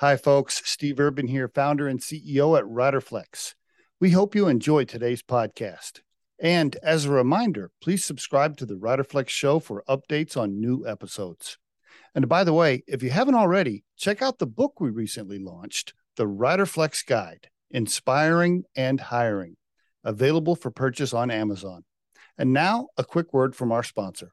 Hi, folks. Steve Urban here, founder and CEO at Riderflex. We hope you enjoy today's podcast. And as a reminder, please subscribe to the Riderflex show for updates on new episodes. And by the way, if you haven't already, check out the book we recently launched, The Riderflex Guide Inspiring and Hiring, available for purchase on Amazon. And now, a quick word from our sponsor.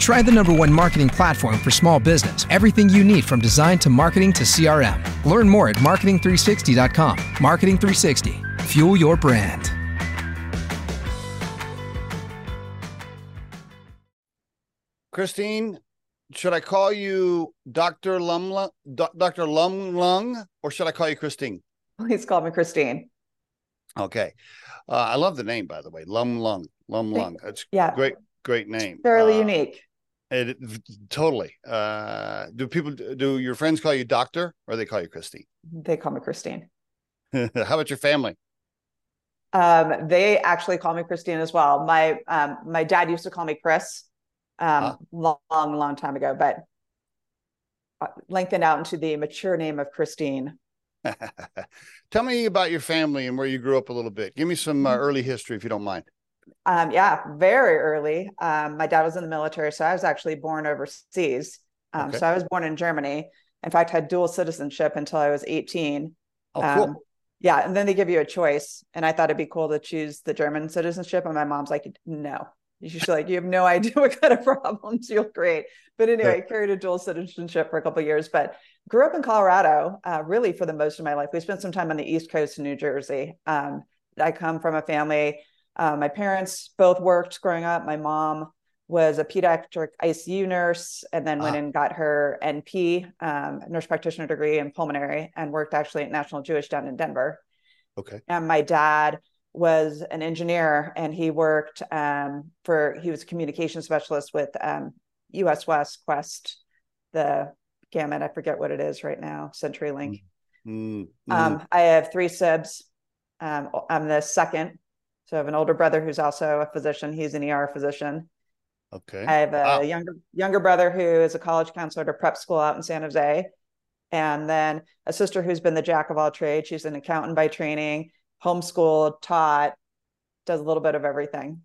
Try the number one marketing platform for small business. Everything you need from design to marketing to CRM. Learn more at marketing360.com. Marketing 360. Fuel your brand. Christine, should I call you Dr. Lum Lung, Dr. Lum Lung, or should I call you Christine? Please call me Christine. Okay. Uh, I love the name, by the way, Lum Lung. Lumlung. That's yeah. great, great name. Fairly Uh, unique. It, totally. Uh, do people do your friends call you doctor or they call you Christine? They call me Christine. How about your family? Um, they actually call me Christine as well. My um, my dad used to call me Chris, um, Ah. long, long, long time ago, but uh, lengthened out into the mature name of Christine. Tell me about your family and where you grew up a little bit. Give me some uh, early history if you don't mind. Um, yeah, very early. Um, my dad was in the military, so I was actually born overseas. Um, Okay. So I was born in Germany. In fact, had dual citizenship until I was 18. Oh, cool. Um, yeah, and then they give you a choice, and I thought it'd be cool to choose the German citizenship, and my mom's like, "No." She's like, "You have no idea what kind of problems you'll create." But anyway, I carried a dual citizenship for a couple of years, but grew up in Colorado, uh, really for the most of my life. We spent some time on the East Coast in New Jersey. Um, I come from a family. Uh, my parents both worked growing up. My mom was a pediatric ICU nurse and then went Ah. and got her NP, um, nurse practitioner degree in pulmonary, and worked actually at National Jewish down in Denver. Okay. And my dad was an engineer and he worked um, for, he was a communication specialist with um, US West Qwest, the gamut, I forget what it is right now, CenturyLink. Mm, mm. Um, I have three sibs. Um, I'm the second. So I have an older brother who's also a physician. He's an ER physician. okay. I have a Wow. younger younger brother who is a college counselor at a prep school out in San Jose, and then a sister who's been the jack of all trades. She's an accountant by training, homeschooled, taught, does a little bit of everything.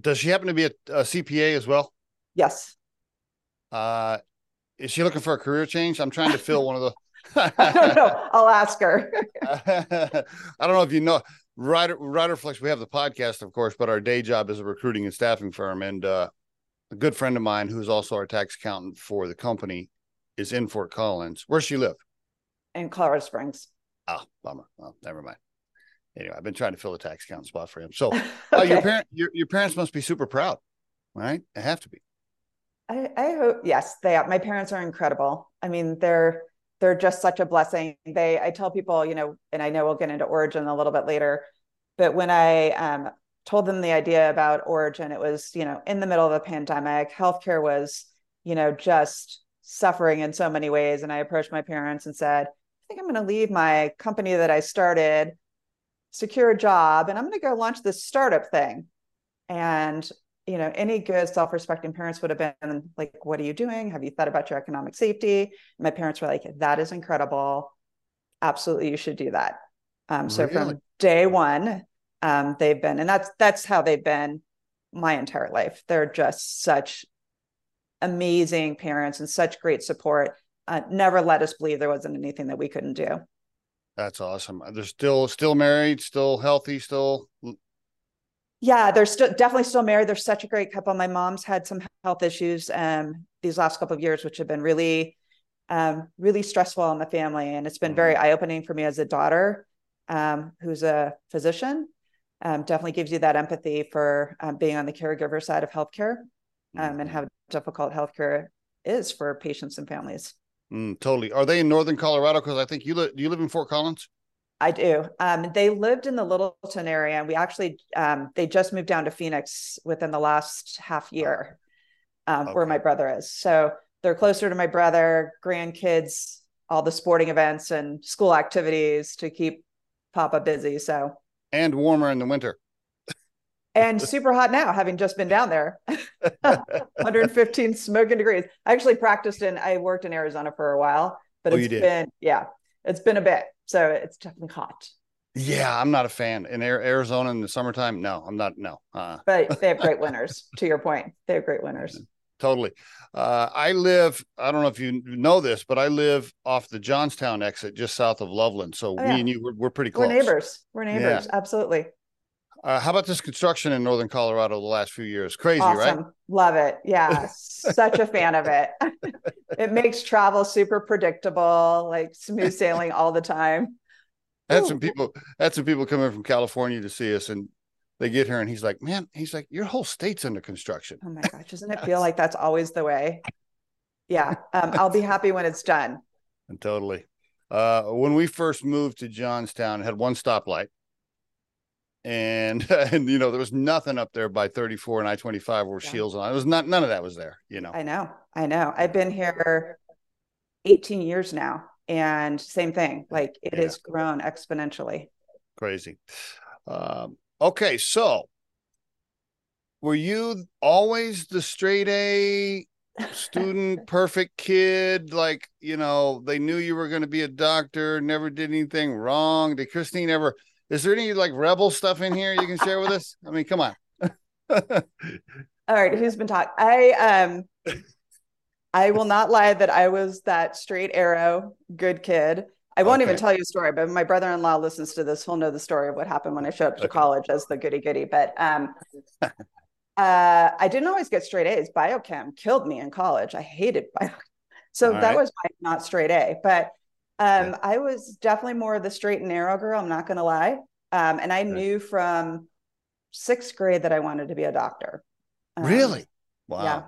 Does she happen to be a, a CPA as well? Yes, Uh, is she looking for a career change? I'm trying to fill one of the. I don't know. I'll ask her. I don't know if you know Rider Riderflex. We have the podcast, of course, but our day job is a recruiting and staffing firm. And uh, a good friend of mine, who's also our tax accountant for the company, is in Fort Collins. Where's she live? in Colorado Springs. Oh, bummer. Well, never mind. Anyway, I've been trying to fill a tax accountant spot for him. So, uh, your parent, your your parents must be super proud, right? They have to be. I, I hope yes, they are. My parents are incredible. I mean, they're they're just such a blessing. They I tell people, you know, and I know we'll get into Origin a little bit later, but when I um, told them the idea about Origin, it was you know in the middle of a pandemic, healthcare was you know just suffering in so many ways, and I approached my parents and said, I think I'm going to leave my company that I started, secure a job, and I'm going to go launch this startup thing. And you know, any good self-respecting parents would have been like, "What are you doing? Have you thought about your economic safety?" My parents were like, "That is incredible. Absolutely, you should do that." Um, so Really? from day one, um, they've been, and that's that's how they've been my entire life. They're just such amazing parents and such great support. Uh, never let us believe there wasn't anything that we couldn't do. That's awesome. They're still still married, still healthy, still. Yeah, they're still definitely still married. They're such a great couple. My mom's had some health issues um these last couple of years, which have been really, um, really stressful in the family. And it's been very eye-opening for me as a daughter, um, who's a physician. Um, definitely gives you that empathy for um, being on the caregiver side of healthcare um, and how difficult healthcare is for patients and families. Mm, totally. Are they in northern Colorado? Because I think you live. Do you live in Fort Collins? I do. Um, they lived in the Littleton area, and we actually um, they just moved down to Phoenix within the last half year, um, where my brother is. So they're closer to my brother, grandkids, all the sporting events and school activities to keep Papa busy. So And warmer in the winter. and super hot now, having just been down there, 115 smoking degrees. I actually practiced in. I worked in Arizona for a while. but Oh, it's been yeah, it's been a bit. So it's definitely hot. Yeah, I'm not a fan. In Arizona in the summertime, no, I'm not. No, uh, But they have great winners. to your point, they have great winners. totally. Uh, I live. I don't know if you know this, but I live off the Johnstown exit, just south of Loveland. So Oh, me yeah. and you, we're, we're pretty We're neighbors. We're neighbors. Absolutely. Uh, how about this construction in northern Colorado the last few years? Crazy, awesome. right? Love it. Yeah. Such a fan of it. it makes travel super predictable, like smooth sailing all the time. I had Ooh. some people. I had some people come in from California to see us, and they get here, and he's like, "Man, he's like, your whole state's under construction." Oh my gosh, doesn't it feel like that's always the way? Yeah. Um, I'll be happy when it's done. And totally. Uh, when we first moved to Johnstown, it had one stoplight. And and you know, there was nothing up there by 34 and I-25 where Yeah. shields on. It was not none of that was there, you know. I know. I know. I've been here 18 years now. And same thing, like it Yeah. has grown exponentially. Crazy. Um, okay, so were you always the straight A student, perfect kid? Like, you know, they knew you were going to be a doctor, never did anything wrong. Did Christine ever? Is there any like rebel stuff in here you can share with us? I mean, come on. All right, who's been talking? I um I will not lie that I was that straight arrow good kid. I won't even tell you a story, but my brother-in-law listens to this. He'll know the story of what happened when I showed up to Okay. college as the goody goody. But um uh I didn't always get straight A's. Biochem killed me in college. I hated biochem. So All that right. was my not straight A. But um Okay. I was definitely more of the straight and narrow girl, I'm not gonna lie. Um and I Okay. knew from sixth grade that I wanted to be a doctor. Um, really? Wow. yeah.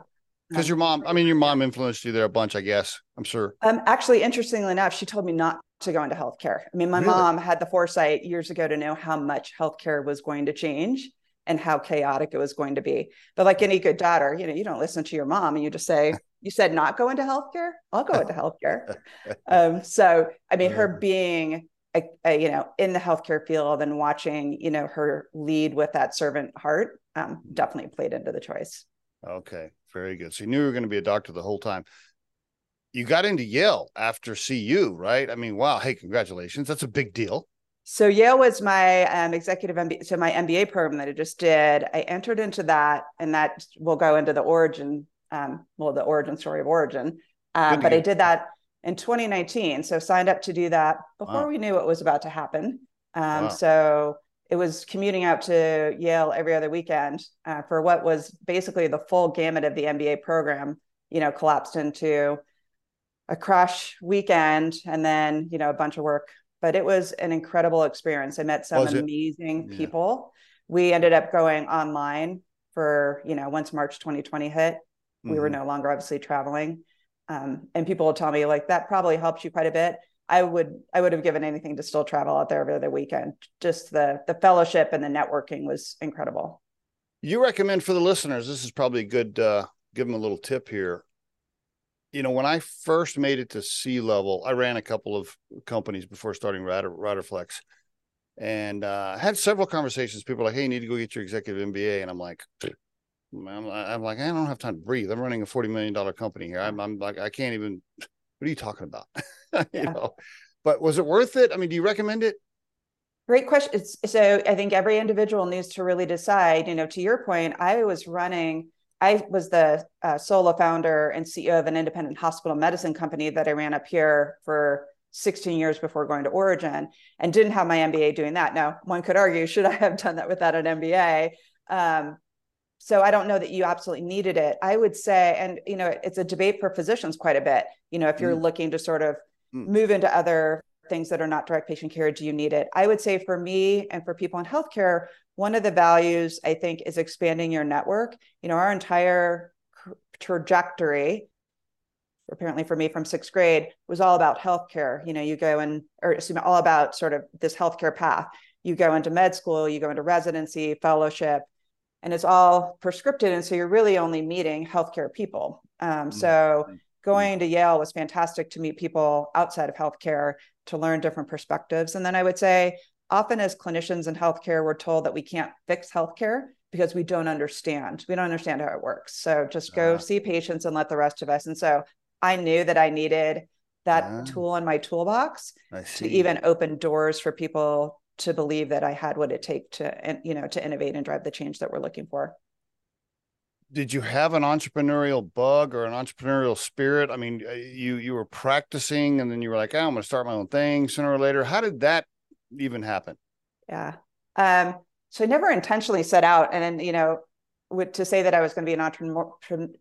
Because your mom, I mean, your mom influenced you there a bunch, I guess. I'm sure. Um, actually, interestingly enough, she told me not to go into healthcare. I mean, my Really? mom had the foresight years ago to know how much healthcare was going to change and how chaotic it was going to be. But like any good daughter, you know, you don't listen to your mom and you just say, "You said not go into healthcare. I'll go into healthcare." um, so, I mean, her being, a, a, you know, in the healthcare field and watching, you know, her lead with that servant heart, um, definitely played into the choice. Okay, very good. So you knew you were going to be a doctor the whole time. You got into Yale after CU, right? I mean, wow. Hey, congratulations. That's a big deal. So Yale was my um, executive MBA, so my MBA program that I just did. I entered into that, and that will go into the origin, um, well, the origin story of origin. To but I did that in 2019. So signed up to do that before Wow. we knew what was about to happen. Um, Wow. So it was commuting out to Yale every other weekend uh, for what was basically the full gamut of the MBA program. You know, collapsed into a crash weekend and then you know a bunch of work but it was an incredible experience i met some amazing Yeah. people we ended up going online for you know once march 2020 hit we were Mhm. no longer obviously traveling um, and people will tell me like that probably helps you quite a bit i would i would have given anything to still travel out there every other weekend just the the fellowship and the networking was incredible You recommend for the listeners, this is probably a good, uh, give them a little tip here. You know, when I first made it to C level, I ran a couple of companies before starting Rider, Riderflex and uh, had several conversations. People were like, Hey, you need to go get your executive MBA. And I'm like, I'm, I'm like, I don't have time to breathe. I'm running a $40 million company here. I'm, I'm like, I can't even, what are you talking about? you Yeah. know, but was it worth it? I mean, do you recommend it? Great question. It's, so I think every individual needs to really decide. You know, to your point, I was running. I was the uh, solo founder and CEO of an independent hospital medicine company that I ran up here for 16 years before going to Origin, and didn't have my MBA doing that. Now, one could argue, should I have done that without an MBA? Um, so I don't know that you absolutely needed it. I would say, and you know, it's a debate for physicians quite a bit. You know, if you're Mm. looking to sort of Mm. move into other things that are not direct patient care, do you need it? I would say for me and for people in healthcare, one of the values I think is expanding your network. You know, our entire trajectory, apparently for me from sixth grade, was all about healthcare. You know, you go and, or excuse me, all about sort of this healthcare path. You go into med school, you go into residency, fellowship, and it's all prescripted. And so you're really only meeting healthcare people. Um, Mm. so going to Yale was fantastic to meet people outside of healthcare to learn different perspectives. And then I would say, often as clinicians in healthcare, we're told that we can't fix healthcare because we don't understand. We don't understand how it works. So just go Ah. see patients and let the rest of us. And so I knew that I needed that ah. tool in my toolbox to even open doors for people to believe that I had what it take to you know to innovate and drive the change that we're looking for. Did you have an entrepreneurial bug or an entrepreneurial spirit? I mean, uh, you you were practicing and then you were like, oh, I'm going to start my own thing sooner or later. How did that even happen? Yeah. Um, so I never intentionally set out and then, you know, would, to say that I was going to be an entrepreneur,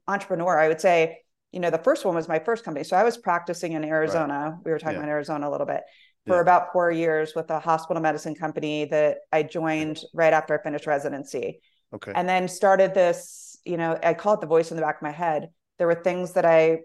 entrepreneur, I would say, you know, the first one was my first company. So I was practicing in Arizona. Right. We were talking yeah. about Arizona a little bit for yeah. about four years with a hospital medicine company that I joined right after I finished residency. Okay. And then started this, you know, I call it the voice in the back of my head. There were things that I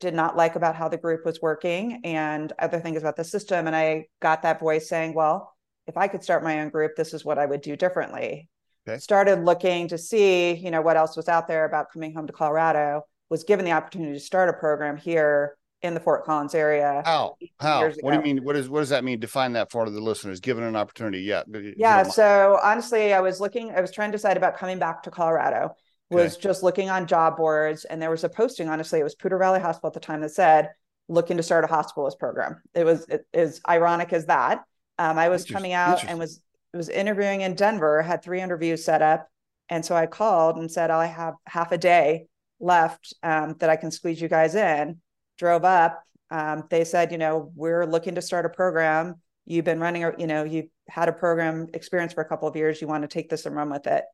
did not like about how the group was working and other things about the system. And I got that voice saying, well, if I could start my own group, this is what I would do differently. Okay. Started looking to see, you know, what else was out there about coming home to Colorado. Was given the opportunity to start a program here in the Fort Collins area. How? How? What do you mean? What is what does that mean? Define that for the listeners. Given an opportunity, yeah. Yeah. So honestly, I was looking. I was trying to decide about coming back to Colorado. Was okay. just looking on job boards, and there was a posting. Honestly, it was Poudre Valley Hospital at the time that said looking to start a hospitalist program. It was it, as ironic as that. Um, I was coming out and was was interviewing in Denver. Had three interviews set up, and so I called and said I have half a day left um, that I can squeeze you guys in drove up. Um, they said, you know, we're looking to start a program. You've been running, you know, you've had a program experience for a couple of years. You want to take this and run with it.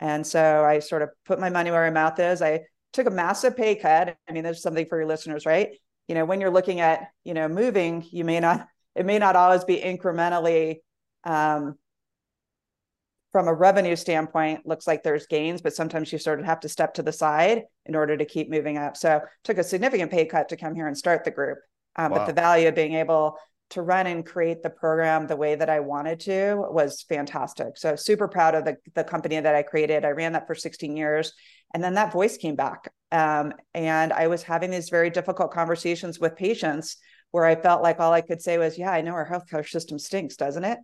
And so I sort of put my money where my mouth is. I took a massive pay cut. I mean, there's something for your listeners, right? You know, when you're looking at, you know, moving, you may not, it may not always be incrementally um, from a revenue standpoint looks like there's gains but sometimes you sort of have to step to the side in order to keep moving up. So took a significant pay cut to come here and start the group. Um, wow. but the value of being able to run and create the program the way that i wanted to was fantastic. So super proud of the, the company that i created. I ran that for 16 years and then that voice came back. Um, and i was having these very difficult conversations with patients where i felt like all i could say was yeah i know our healthcare system stinks doesn't it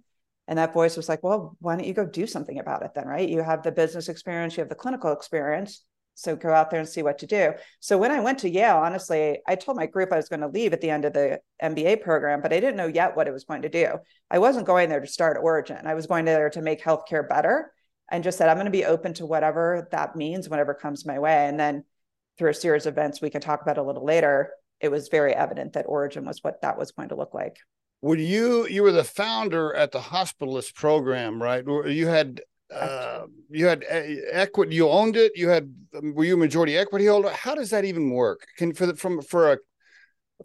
and that voice was like, well, why don't you go do something about it then, right? You have the business experience, you have the clinical experience. So go out there and see what to do. So when I went to Yale, honestly, I told my group I was going to leave at the end of the MBA program, but I didn't know yet what it was going to do. I wasn't going there to start Origin. I was going there to make healthcare better and just said, I'm going to be open to whatever that means, whatever comes my way. And then through a series of events we can talk about a little later, it was very evident that Origin was what that was going to look like were you you were the founder at the hospitalist program right? You had uh, you had uh, equity you owned it? You had um, were you a majority equity holder? How does that even work? Can for the from for a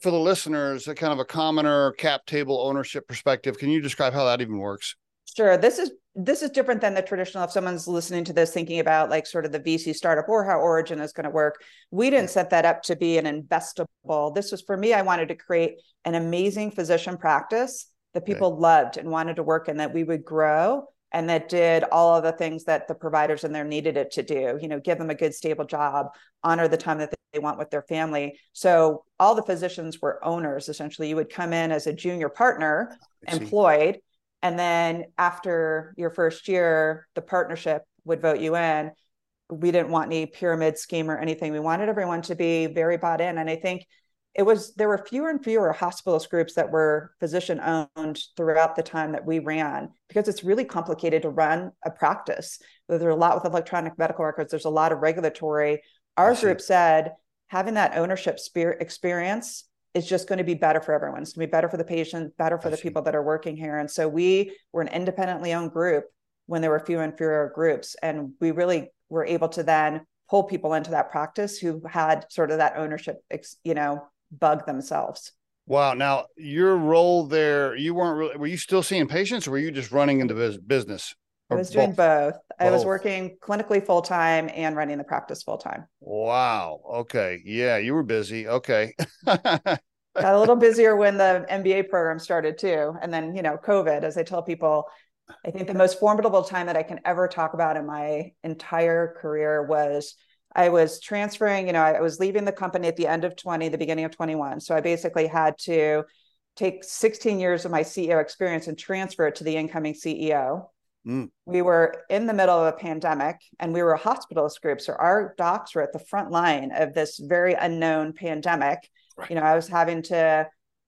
for the listeners a kind of a commoner cap table ownership perspective can you describe how that even works Sure. This is this is different than the traditional. If someone's listening to this, thinking about like sort of the VC startup or how Origin is going to work, we didn't set that up to be an investable. This was for me. I wanted to create an amazing physician practice that people okay. loved and wanted to work in, that we would grow and that did all of the things that the providers in there needed it to do you know give them a good stable job honor the time that they want with their family so all the physicians were owners essentially you would come in as a junior partner employed and then after your first year the partnership would vote you in. We didn't want any pyramid scheme or anything. We wanted everyone to be very bought in. And i think it was there were fewer and fewer hospitalist groups that were physician owned throughout the time that we ran because it's really complicated to run a practice. There's a lot with electronic medical records. There's a lot of regulatory. Our group said having that ownership experience is just going to be better for everyone. It's going to be better for the patient, better for the people that are working here. And so we were an independently owned group when there were fewer and fewer groups. And we really were able to then pull people into that practice who had sort of that ownership, you know, bug themselves. Wow. Now, your role there, you weren't really, were you still seeing patients or were you just running into business? I was doing both. both. I was working clinically full time and running the practice full time. Wow. Okay. Yeah, you were busy. Okay. Got a little busier when the MBA program started too. And then, you know, COVID, as I tell people, I think the most formidable time that I can ever talk about in my entire career was I was transferring, you know, I was leaving the company at the end of 20, the beginning of 21. So I basically had to take 16 years of my CEO experience and transfer it to the incoming CEO. Mm. We were in the middle of a pandemic and we were a hospitalist group. So our docs were at the front line of this very unknown pandemic. Right. You know, I was having to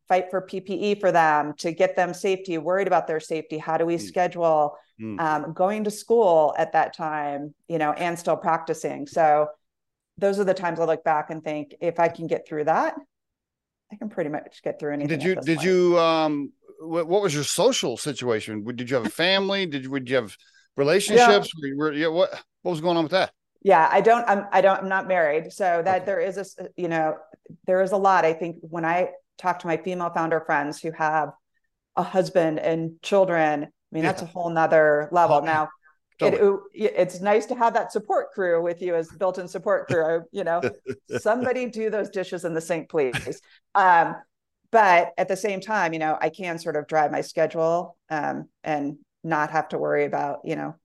fight for PPE for them to get them safety, worried about their safety. How do we mm. schedule mm. Um, going to school at that time, you know, and still practicing? So those are the times I look back and think if I can get through that, I can pretty much get through anything. Did you, did point. you, um, what, what, was your social situation? Did you have a family? did you, would you have relationships? Yeah. Were, yeah, what, what was going on with that? Yeah, I don't, I'm, I don't, I'm not married. So that okay. there is a, you know, there is a lot. I think when I talk to my female founder friends who have a husband and children, I mean, yeah. that's a whole nother level. Oh, now, totally. it, it's nice to have that support crew with you as built-in support crew. You know, somebody do those dishes in the sink, please. Um, but at the same time, you know, I can sort of drive my schedule um, and not have to worry about, you know,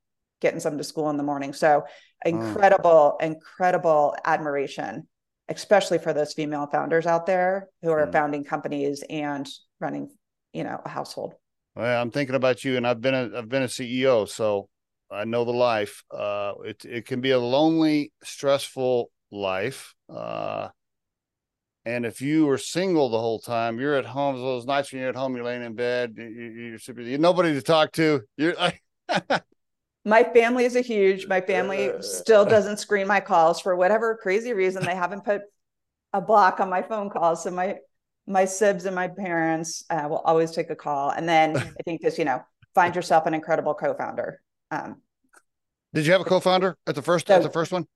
getting some to school in the morning. So incredible, oh. incredible admiration especially for those female founders out there who are mm. founding companies and running, you know, a household. Well, I'm thinking about you, and I've been a I've been a CEO, so I know the life. Uh, it it can be a lonely, stressful life. Uh, and if you are single the whole time, you're at home. Those nights when you're at home, you're laying in bed, you, you're, super, you're nobody to talk to. You're like, my family is a huge my family still doesn't screen my calls for whatever crazy reason they haven't put a block on my phone calls so my my sibs and my parents uh, will always take a call and then i think just you know find yourself an incredible co-founder um, did you have a co-founder at the first so, at the first one?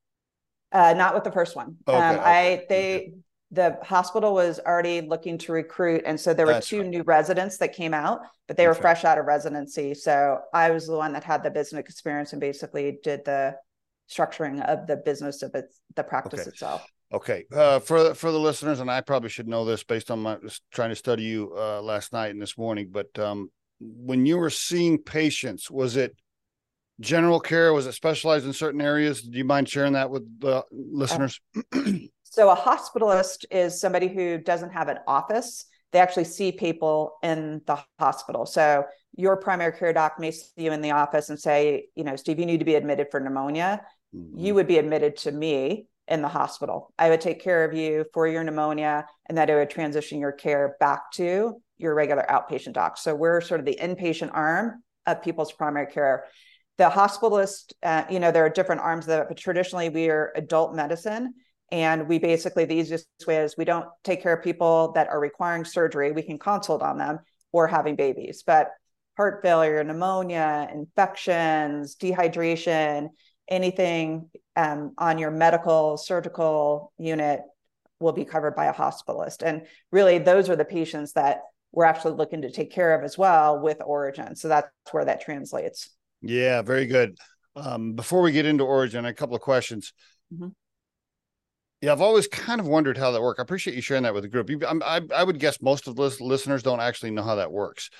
uh, not with the first one. Okay, um, i they the hospital was already looking to recruit and so there were That's two right. new residents that came out but they were fresh out of residency. So i was the one that had the business experience and basically did the structuring of the business of it the practice okay. itself. Okay uh, for for the listeners and i probably should know this based on my trying to study you uh, last night and this morning but um, when you were seeing patients was it general care was it specialized in certain areas do you mind sharing that with the listeners So a hospitalist is somebody who doesn't have an office. They actually see people in the hospital. So your primary care doc may see you in the office and say, you know, Steve, you need to be admitted for pneumonia. Mm-hmm. You would be admitted to me in the hospital. I would take care of you for your pneumonia and that it would transition your care back to your regular outpatient doc. So we're sort of the inpatient arm of people's primary care. The hospitalist, uh, you know, there are different arms of it, but traditionally we are adult medicine. And we basically, the easiest way is we don't take care of people that are requiring surgery. We can consult on them or having babies. But heart failure, pneumonia, infections, dehydration, anything um, on your medical surgical unit will be covered by a hospitalist. And really, those are the patients that we're actually looking to take care of as well with Origin. So that's where that translates. Yeah, very good. Um, before we get into Origin, a couple of questions. Mm-hmm. Yeah, I've always kind of wondered how that works. I appreciate you sharing that with the group. You, I, I would guess most of the listeners don't actually know how that works.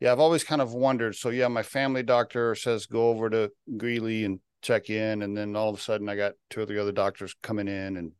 Yeah, I've always kind of wondered. So yeah, my family doctor says go over to Greeley and check in, and then all of a sudden I got two or three other doctors coming in, and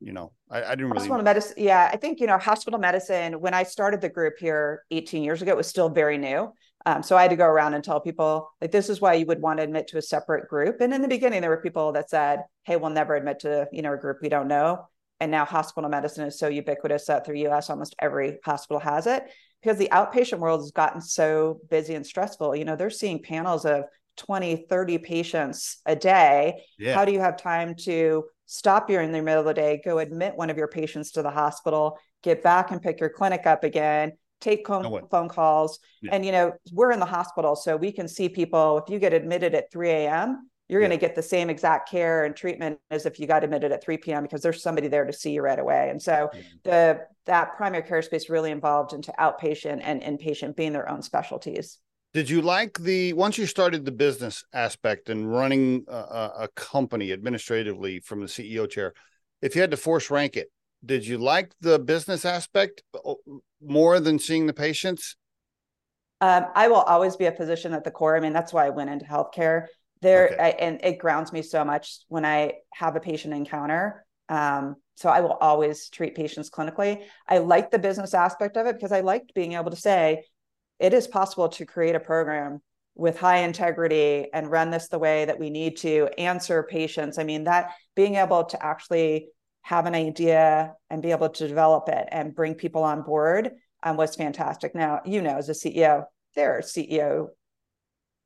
you know, I, I didn't really. Hospital medicine, yeah, I think you know, hospital medicine. When I started the group here 18 years ago, it was still very new. Um, so I had to go around and tell people like this is why you would want to admit to a separate group. And in the beginning, there were people that said, "Hey, we'll never admit to you know a group we don't know." And now hospital medicine is so ubiquitous that through US, almost every hospital has it because the outpatient world has gotten so busy and stressful. You know, they're seeing panels of 20, 30 patients a day. Yeah. How do you have time to stop you in the middle of the day, go admit one of your patients to the hospital, get back and pick your clinic up again, take phone, phone calls. Yeah. And, you know, we're in the hospital, so we can see people. If you get admitted at 3 a.m., you're yeah. going to get the same exact care and treatment as if you got admitted at 3 p.m. because there's somebody there to see you right away. And so yeah. the that primary care space really involved into outpatient and inpatient being their own specialties. Did you like the once you started the business aspect and running a, a company administratively from the CEO chair? If you had to force rank it, did you like the business aspect uh, more than seeing the patients? Um, I will always be a physician at the core. I mean, that's why I went into healthcare. There, okay. I, and it grounds me so much when I have a patient encounter. Um, so I will always treat patients clinically. I like the business aspect of it because I liked being able to say it is possible to create a program with high integrity and run this the way that we need to answer patients. I mean, that being able to actually have an idea and be able to develop it and bring people on board um, was fantastic. Now, you know, as a CEO, there are CEO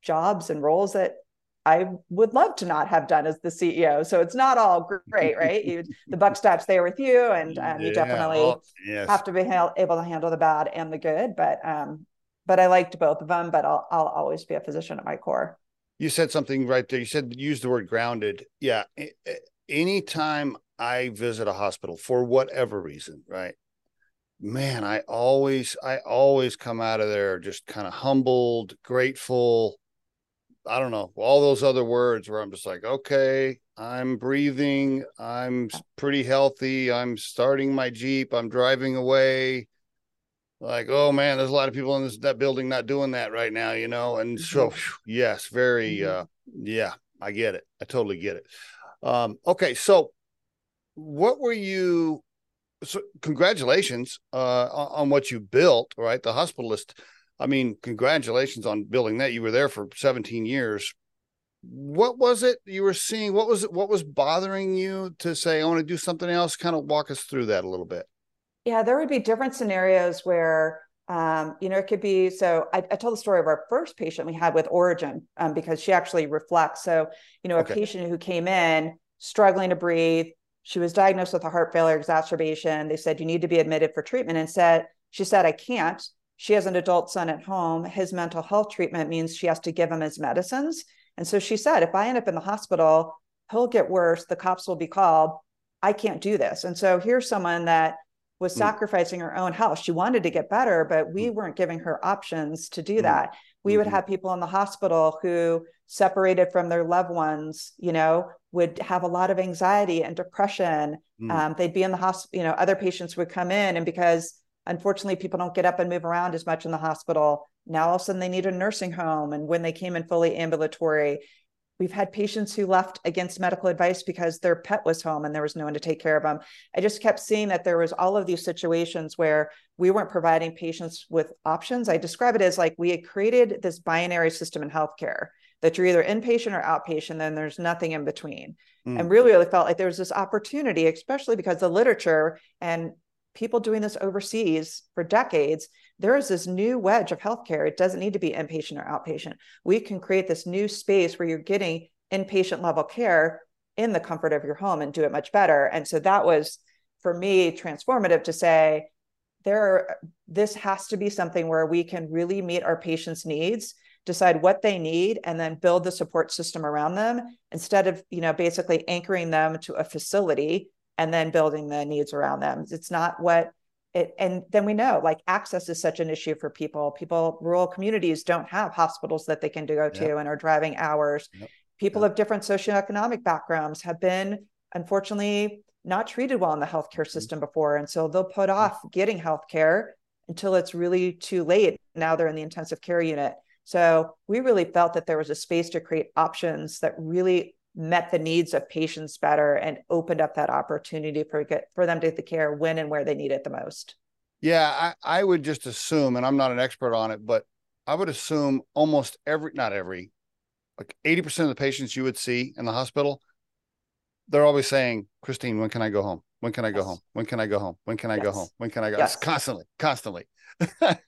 jobs and roles that I would love to not have done as the CEO. So it's not all great, right? You, the buck stops there with you, and um, you yeah, definitely yes. have to be able to handle the bad and the good. But um, but I liked both of them. But I'll I'll always be a physician at my core. You said something right there. You said use the word grounded. Yeah. Anytime I visit a hospital for whatever reason, right? Man, I always I always come out of there just kind of humbled, grateful I don't know, all those other words where I'm just like, okay, I'm breathing, I'm pretty healthy, I'm starting my Jeep, I'm driving away. Like, oh man, there's a lot of people in this that building not doing that right now, you know. And so mm-hmm. yes, very mm-hmm. uh yeah, I get it. I totally get it. Um, okay, so what were you so congratulations uh on what you built, right? The hospitalist I mean, congratulations on building that. You were there for 17 years. What was it you were seeing? What was it? What was bothering you to say, I want to do something else? Kind of walk us through that a little bit. Yeah, there would be different scenarios where, um, you know, it could be. So I, I, told the story of our first patient we had with Origin um, because she actually reflects. So, you know, a okay. patient who came in struggling to breathe. She was diagnosed with a heart failure exacerbation. They said, you need to be admitted for treatment and said, she said, I can't she has an adult son at home. His mental health treatment means she has to give him his medicines. And so she said, if I end up in the hospital, he'll get worse. The cops will be called. I can't do this. And so here's someone that was mm. sacrificing her own health. She wanted to get better, but we mm. weren't giving her options to do mm. that. We mm-hmm. would have people in the hospital who separated from their loved ones, you know, would have a lot of anxiety and depression. Mm. Um, they'd be in the hospital, you know, other patients would come in and because Unfortunately, people don't get up and move around as much in the hospital. Now, all of a sudden, they need a nursing home. And when they came in fully ambulatory, we've had patients who left against medical advice because their pet was home and there was no one to take care of them. I just kept seeing that there was all of these situations where we weren't providing patients with options. I describe it as like we had created this binary system in healthcare that you're either inpatient or outpatient, then there's nothing in between. Mm. And really, really felt like there was this opportunity, especially because the literature and people doing this overseas for decades, there is this new wedge of healthcare. It doesn't need to be inpatient or outpatient. We can create this new space where you're getting inpatient level care in the comfort of your home and do it much better. And so that was for me transformative to say there are, this has to be something where we can really meet our patients needs decide what they need and then build the support system around them instead of you know basically anchoring them to a facility and then building the needs around them. It's not what it, and then we know like access is such an issue for people. People, rural communities don't have hospitals that they can go to yep. and are driving hours. Yep. People yep. of different socioeconomic backgrounds have been, unfortunately, not treated well in the healthcare mm-hmm. system mm-hmm. before. And so they'll put off getting healthcare until it's really too late. Now they're in the intensive care unit. So we really felt that there was a space to create options that really met the needs of patients better and opened up that opportunity for get, for them to get the care when and where they need it the most. Yeah, I, I would just assume, and I'm not an expert on it, but I would assume almost every, not every, like 80% of the patients you would see in the hospital, they're always saying, Christine, when can I go home? When can I go yes. home? When can I go home? When can I yes. go home? When can I go? Yes. Constantly, constantly.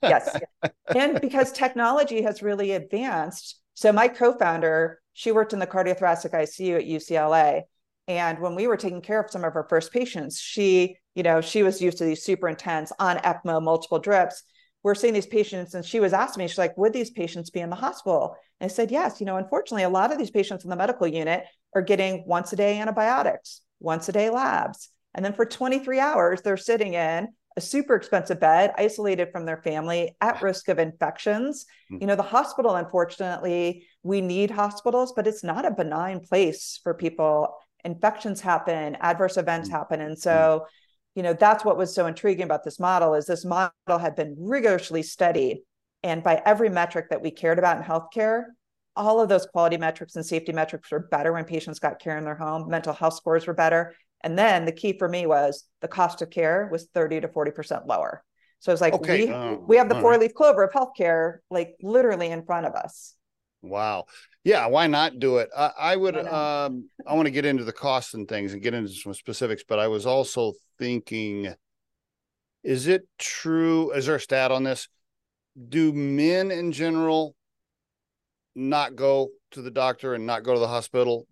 yes. And because technology has really advanced. So my co-founder, she worked in the cardiothoracic ICU at UCLA. And when we were taking care of some of her first patients, she, you know, she was used to these super intense on ECMO, multiple drips. We're seeing these patients, and she was asking me, she's like, would these patients be in the hospital? And I said, yes. You know, unfortunately, a lot of these patients in the medical unit are getting once a day antibiotics, once a day labs. And then for 23 hours, they're sitting in a super expensive bed, isolated from their family, at risk of infections. Mm-hmm. You know, the hospital, unfortunately, we need hospitals, but it's not a benign place for people. Infections happen, adverse events mm-hmm. happen. And so, mm-hmm. you know, that's what was so intriguing about this model is this model had been rigorously studied. And by every metric that we cared about in healthcare, all of those quality metrics and safety metrics were better when patients got care in their home. Mental health scores were better. And then the key for me was the cost of care was 30 to 40% lower. So it's like okay. we, um, we have the four leaf clover of healthcare like literally in front of us. Wow. Yeah, why not do it? I, I would I um I want to get into the costs and things and get into some specifics, but I was also thinking Is it true? Is there a stat on this? Do men in general not go to the doctor and not go to the hospital?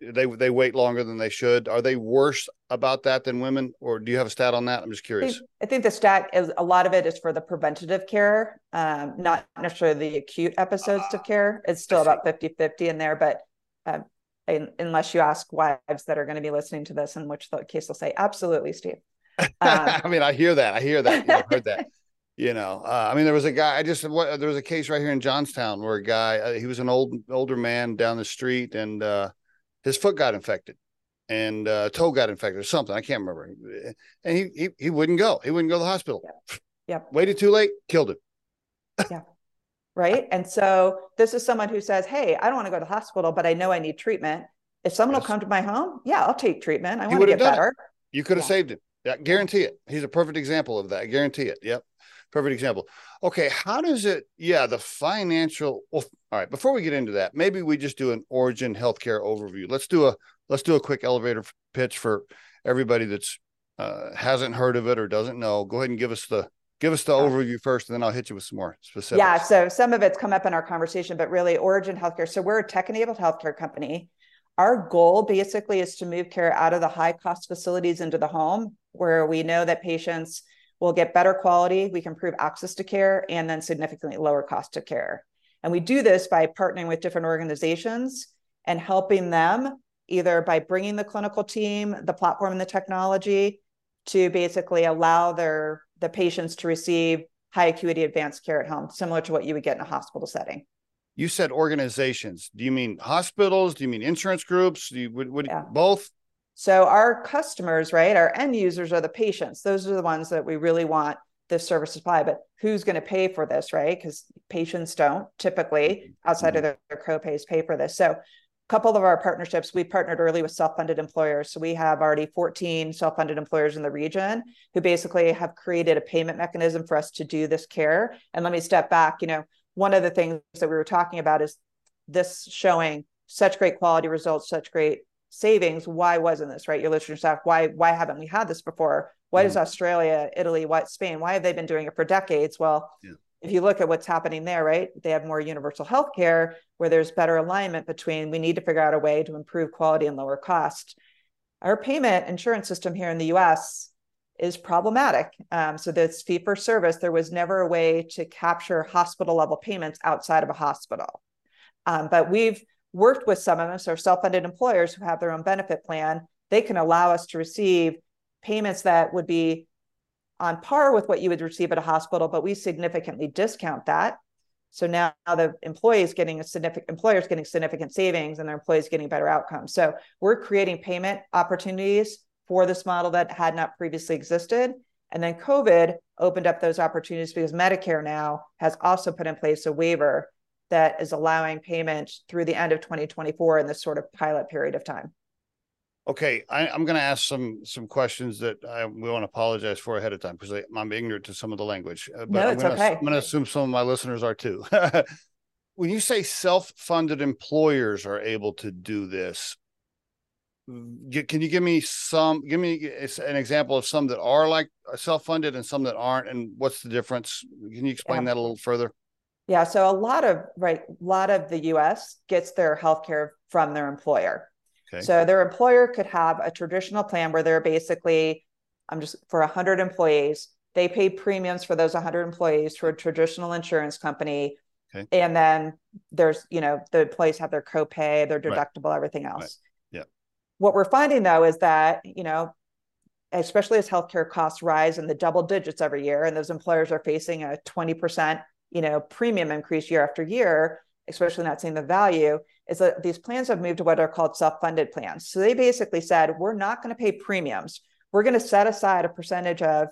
They they wait longer than they should. Are they worse about that than women, or do you have a stat on that? I'm just curious. I think, I think the stat is a lot of it is for the preventative care, um, not necessarily the acute episodes of care. It's still about 50 50 in there, but um, in, unless you ask wives that are going to be listening to this, in which the case will say, absolutely, Steve. Um, I mean, I hear that. I hear that. Yeah, I've heard that. You know, uh, I mean, there was a guy. I just what, there was a case right here in Johnstown where a guy. Uh, he was an old older man down the street, and uh, his foot got infected, and uh, toe got infected or something. I can't remember. And he he he wouldn't go. He wouldn't go to the hospital. Yep. yep. Waited too late. Killed him. yeah right? And so this is someone who says, "Hey, I don't want to go to the hospital, but I know I need treatment. If someone yes. will come to my home, yeah, I'll take treatment. I want to get better." It. You could have yeah. saved him. Yeah, guarantee it. He's a perfect example of that. I Guarantee it. Yep. Perfect example. Okay, how does it? Yeah, the financial. Well, all right. Before we get into that, maybe we just do an origin healthcare overview. Let's do a let's do a quick elevator pitch for everybody that's uh, hasn't heard of it or doesn't know. Go ahead and give us the give us the yeah. overview first and then i'll hit you with some more specifics yeah so some of it's come up in our conversation but really origin healthcare so we're a tech-enabled healthcare company our goal basically is to move care out of the high cost facilities into the home where we know that patients will get better quality we can improve access to care and then significantly lower cost of care and we do this by partnering with different organizations and helping them either by bringing the clinical team the platform and the technology to basically allow their the patients to receive high acuity advanced care at home, similar to what you would get in a hospital setting. You said organizations. Do you mean hospitals? Do you mean insurance groups? Do you would, would yeah. both? So our customers, right, our end users are the patients. Those are the ones that we really want this service supply. But who's going to pay for this, right? Because patients don't typically, outside mm-hmm. of their, their co-pays, pay for this. So a couple of our partnerships, we partnered early with self-funded employers. So we have already 14 self-funded employers in the region who basically have created a payment mechanism for us to do this care. And let me step back. You know, one of the things that we were talking about is this showing such great quality results, such great savings. Why wasn't this right? Your listeners ask, why why haven't we had this before? Why mm-hmm. Australia, Italy, why Spain? Why have they been doing it for decades? Well, yeah if you look at what's happening there, right, they have more universal health care where there's better alignment between we need to figure out a way to improve quality and lower cost. Our payment insurance system here in the US is problematic. Um, so this fee for service, there was never a way to capture hospital level payments outside of a hospital. Um, but we've worked with some of us, our self funded employers who have their own benefit plan. They can allow us to receive payments that would be on par with what you would receive at a hospital, but we significantly discount that. So now the employee is getting a significant employers getting significant savings and their employees getting better outcomes. So we're creating payment opportunities for this model that had not previously existed. And then COVID opened up those opportunities because Medicare now has also put in place a waiver that is allowing payment through the end of 2024 in this sort of pilot period of time. Okay, I, am going to ask some some questions that I we want to apologize for ahead of time because I'm ignorant to some of the language. Uh, but no, I'm it's okay. I'm going to assume some of my listeners are too. when you say self-funded employers are able to do this, can you give me some? Give me an example of some that are like self-funded and some that aren't, and what's the difference? Can you explain yeah. that a little further? Yeah, so a lot of right, a lot of the U.S. gets their healthcare from their employer. Okay. So their employer could have a traditional plan where they're basically, I'm just for 100 employees, they pay premiums for those 100 employees to a traditional insurance company. Okay. And then there's, you know, the employees have their copay, their deductible, right. everything else. Right. Yeah. What we're finding though is that, you know, especially as healthcare costs rise in the double digits every year, and those employers are facing a 20%, you know, premium increase year after year, especially not seeing the value, is that these plans have moved to what are called self-funded plans. So they basically said, we're not going to pay premiums. We're going to set aside a percentage of,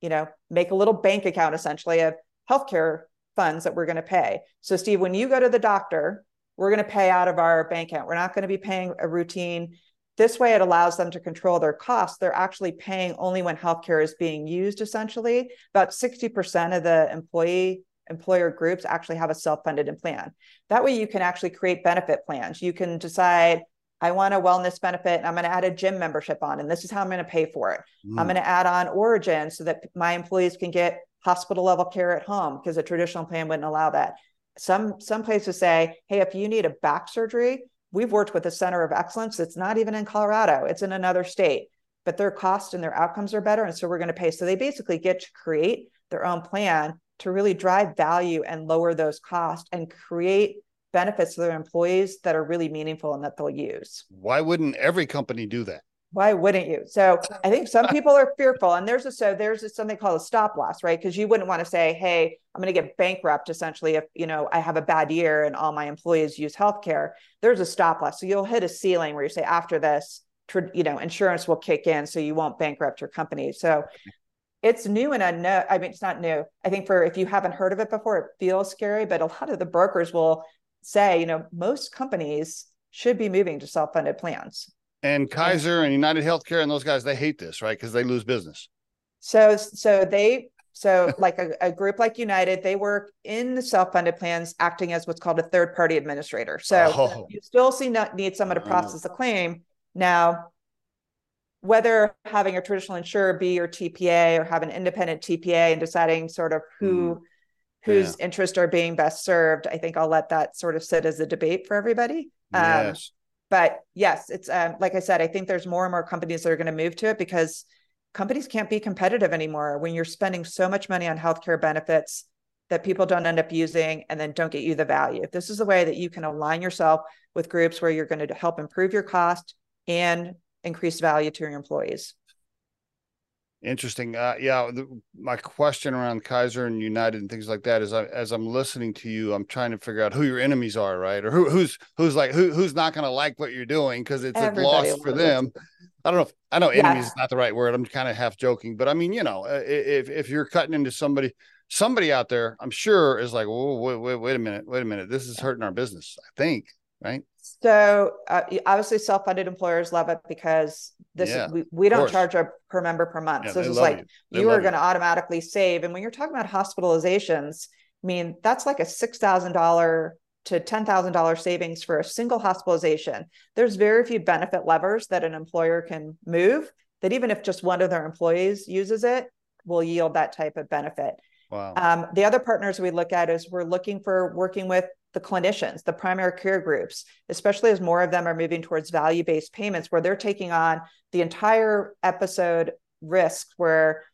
you know, make a little bank account essentially of healthcare funds that we're going to pay. So Steve, when you go to the doctor, we're going to pay out of our bank account. We're not going to be paying a routine. This way, it allows them to control their costs. They're actually paying only when healthcare is being used, essentially. About 60% of the employee employer groups actually have a self-funded plan. That way you can actually create benefit plans. You can decide I want a wellness benefit and I'm going to add a gym membership on, and this is how I'm going to pay for it. Mm. I'm going to add on Origin so that my employees can get hospital level care at home because a traditional plan wouldn't allow that. Some some places say, hey, if you need a back surgery, we've worked with a center of excellence. It's not even in Colorado; it's in another state, but their cost and their outcomes are better, and so we're going to pay. So they basically get to create their own plan to really drive value and lower those costs and create benefits to their employees that are really meaningful and that they'll use. Why wouldn't every company do that? Why wouldn't you? So I think some people are fearful, and there's a so there's a, something called a stop loss, right? Because you wouldn't want to say, "Hey, I'm going to get bankrupt." Essentially, if you know I have a bad year and all my employees use healthcare, there's a stop loss. So you'll hit a ceiling where you say, after this, you know, insurance will kick in, so you won't bankrupt your company. So it's new and unknown. I mean, it's not new. I think for if you haven't heard of it before, it feels scary, but a lot of the brokers will say, you know, most companies should be moving to self-funded plans. And Kaiser and United Healthcare and those guys, they hate this, right? Because they lose business. So, so they, so like a, a, group like United, they work in the self-funded plans, acting as what's called a third-party administrator. So oh. you still see not need someone to oh. process the claim. Now, whether having a traditional insurer be your TPA or have an independent TPA and deciding sort of who mm whose yeah. interests are being best served. I think I'll let that sort of sit as a debate for everybody. Um. But yes, it's um, like I said, I think there's more and more companies that are going to move to it because companies can't be competitive anymore when you're spending so much money on healthcare benefits that people don't end up using and then don't get you the value. If this is a way that you can align yourself with groups where you're going to help improve your cost and increase value to your employees. Interesting. Uh, yeah, the, my question around Kaiser and United and things like that is, I, as I'm listening to you, I'm trying to figure out who your enemies are, right? Or who, who's who's like who who's not going to like what you're doing because it's Everybody a loss for them. I don't know. If, I know yeah. enemies is not the right word. I'm kind of half joking, but I mean, you know, uh, if if you're cutting into somebody, somebody out there, I'm sure is like, wait, wait, wait a minute, wait a minute, this is hurting our business. I think, right? So uh, obviously, self-funded employers love it because this yeah, we, we don't charge a per member per month. Yeah, so this is like you, you are going to automatically save. And when you're talking about hospitalizations, I mean that's like a six thousand dollar to ten thousand dollar savings for a single hospitalization. There's very few benefit levers that an employer can move that even if just one of their employees uses it, will yield that type of benefit. Wow. Um, the other partners we look at is we're looking for working with the clinicians, the primary care groups, especially as more of them are moving towards value based payments, where they're taking on the entire episode risk, where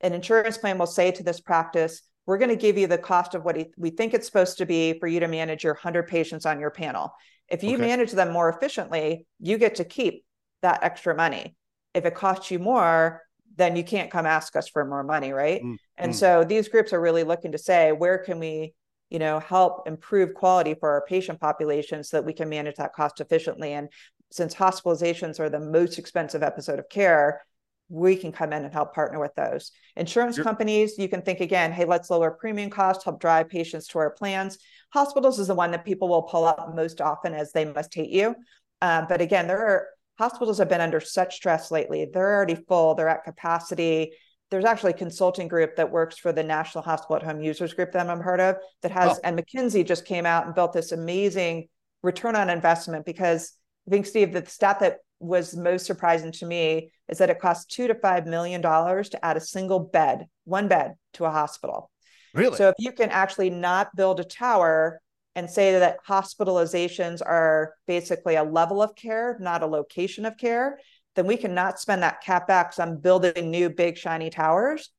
an insurance plan will say to this practice, we're going to give you the cost of what we think it's supposed to be for you to manage your 100 patients on your panel. If you okay. manage them more efficiently, you get to keep that extra money. If it costs you more, then you can't come ask us for more money, right? Mm, and mm. so these groups are really looking to say, where can we you know help improve quality for our patient population so that we can manage that cost efficiently. And since hospitalizations are the most expensive episode of care we can come in and help partner with those. Insurance yep. companies you can think again hey let's lower premium costs help drive patients to our plans. Hospitals is the one that people will pull up most often as they must hate you. Um, but again there are hospitals have been under such stress lately. They're already full. They're at capacity there's actually a consulting group that works for the National Hospital at Home Users Group that I'm heard of that has, oh. and McKinsey just came out and built this amazing return on investment because I think, Steve, the stat that was most surprising to me is that it costs two to five million dollars to add a single bed, one bed to a hospital. Really? So if you can actually not build a tower and say that hospitalizations are basically a level of care, not a location of care, then we cannot spend that capex on building new big shiny towers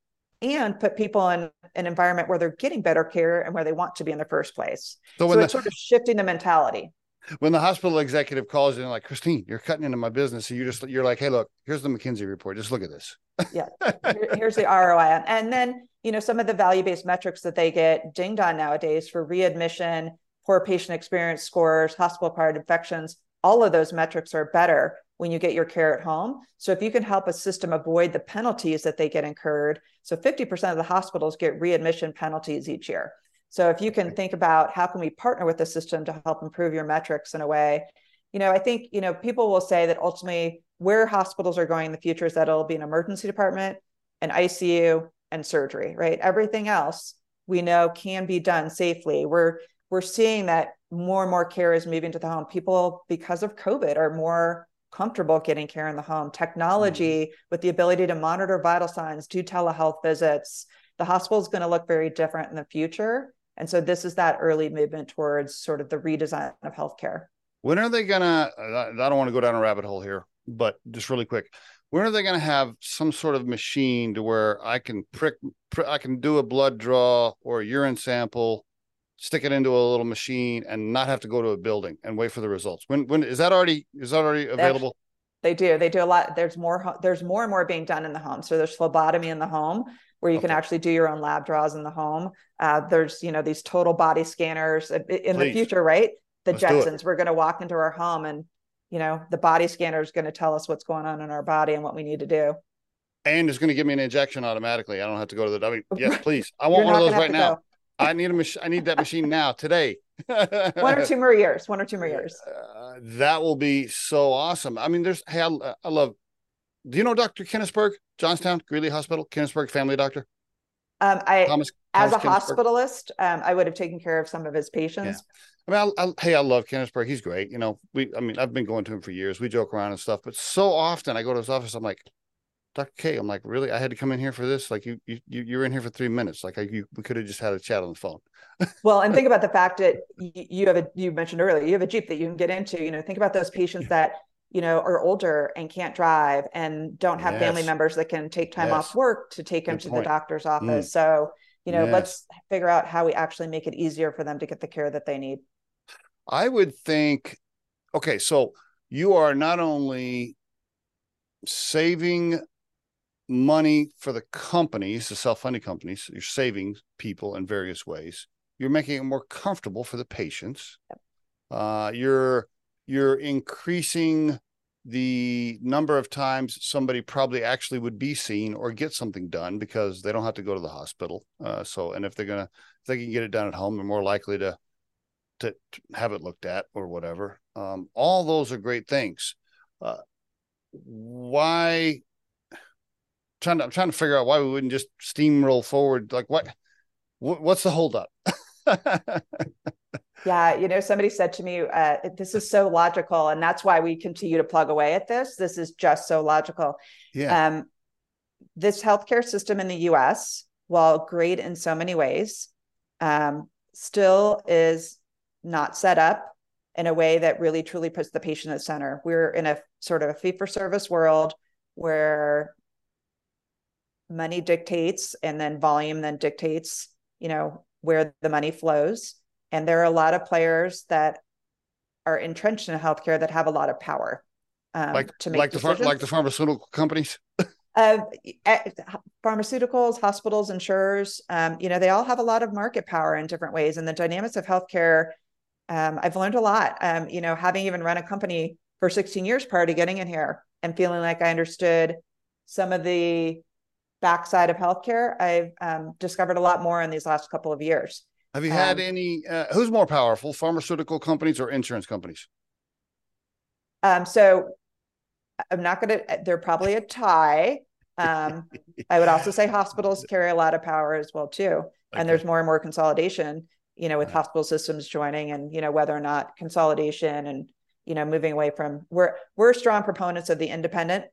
and put people in an environment where they're getting better care and where they want to be in the first place. So, so it's the, sort of shifting the mentality. When the hospital executive calls you and like, Christine, you're cutting into my business. So you just you're like, hey, look, here's the McKinsey report. Just look at this. yeah. Here, here's the ROI. And then, you know, some of the value-based metrics that they get dinged on nowadays for readmission, poor patient experience scores, hospital acquired infections, all of those metrics are better when you get your care at home. So if you can help a system avoid the penalties that they get incurred, so 50% of the hospitals get readmission penalties each year. So if you can think about how can we partner with the system to help improve your metrics in a way, you know, I think, you know, people will say that ultimately where hospitals are going in the future is that it'll be an emergency department, an ICU, and surgery, right? Everything else we know can be done safely. We're we're seeing that more and more care is moving to the home. People, because of COVID, are more comfortable getting care in the home. Technology mm-hmm. with the ability to monitor vital signs, do telehealth visits. The hospital is going to look very different in the future. And so this is that early movement towards sort of the redesign of healthcare. When are they going to? I don't want to go down a rabbit hole here, but just really quick. When are they going to have some sort of machine to where I can prick, prick, I can do a blood draw or a urine sample, stick it into a little machine, and not have to go to a building and wait for the results? When when is that already is that already available? They do. They do a lot. There's more. There's more and more being done in the home. So there's phlebotomy in the home where you okay. can actually do your own lab draws in the home. Uh, there's you know these total body scanners in Please. the future, right? The Let's Jetsons. We're going to walk into our home and you know the body scanner is going to tell us what's going on in our body and what we need to do. And it's going to give me an injection automatically. I don't have to go to the. I mean, yes, please. I want one of those right now. Go. I need a machine. I need that machine now today. one or two more years. One or two more years. Uh, that will be so awesome. I mean, there's. Hey, I, I love. Do you know Dr. Kennisburg, Johnstown Greeley Hospital, Kennisburg family doctor? Um, I, Thomas, as Thomas a hospitalist, um, I would have taken care of some of his patients. Yeah. I mean, I, I, hey, I love Kennisburg. He's great. You know, we. I mean, I've been going to him for years. We joke around and stuff, but so often I go to his office. I'm like, Dr. K, I'm like, really? I had to come in here for this? Like you you you were in here for three minutes. Like I, you we could have just had a chat on the phone. well, and think about the fact that you have a you mentioned earlier, you have a Jeep that you can get into. You know, think about those patients that, you know, are older and can't drive and don't have yes. family members that can take time yes. off work to take them Good to point. the doctor's mm. office. Mm. So, you know, yes. let's figure out how we actually make it easier for them to get the care that they need. I would think, okay, so you are not only saving money for the companies, the self-funding companies, you're saving people in various ways. You're making it more comfortable for the patients. Uh, you're you're increasing the number of times somebody probably actually would be seen or get something done because they don't have to go to the hospital. Uh, so, and if they're gonna, if they can get it done at home, they're more likely to to, to have it looked at or whatever. Um, all those are great things. Uh, why trying to I'm trying to figure out why we wouldn't just steamroll forward. Like what, what what's the holdup? yeah, you know, somebody said to me, uh, "This is so logical," and that's why we continue to plug away at this. This is just so logical. Yeah. Um, this healthcare system in the U.S., while great in so many ways, um, still is not set up in a way that really truly puts the patient at center. We're in a sort of a fee for service world where money dictates and then volume then dictates you know where the money flows. And there are a lot of players that are entrenched in healthcare that have a lot of power um, like to make like decisions. the like the pharmaceutical companies? Uh, pharmaceuticals hospitals insurers um, you know they all have a lot of market power in different ways. And the dynamics of healthcare um, i've learned a lot. Um, you know having even run a company for 16 years prior to getting in here and feeling like i understood some of the backside of healthcare, I've um, discovered a lot more in these last couple of years. Have you had um, any? Uh, who's more powerful, pharmaceutical companies or insurance companies? Um, so I'm not going to. They're probably a tie. Um, I would also say hospitals carry a lot of power as well too, okay. and there's more and more consolidation. You know, with right. hospital systems joining, and you know whether or not consolidation and you know moving away from we're we're strong proponents of the independent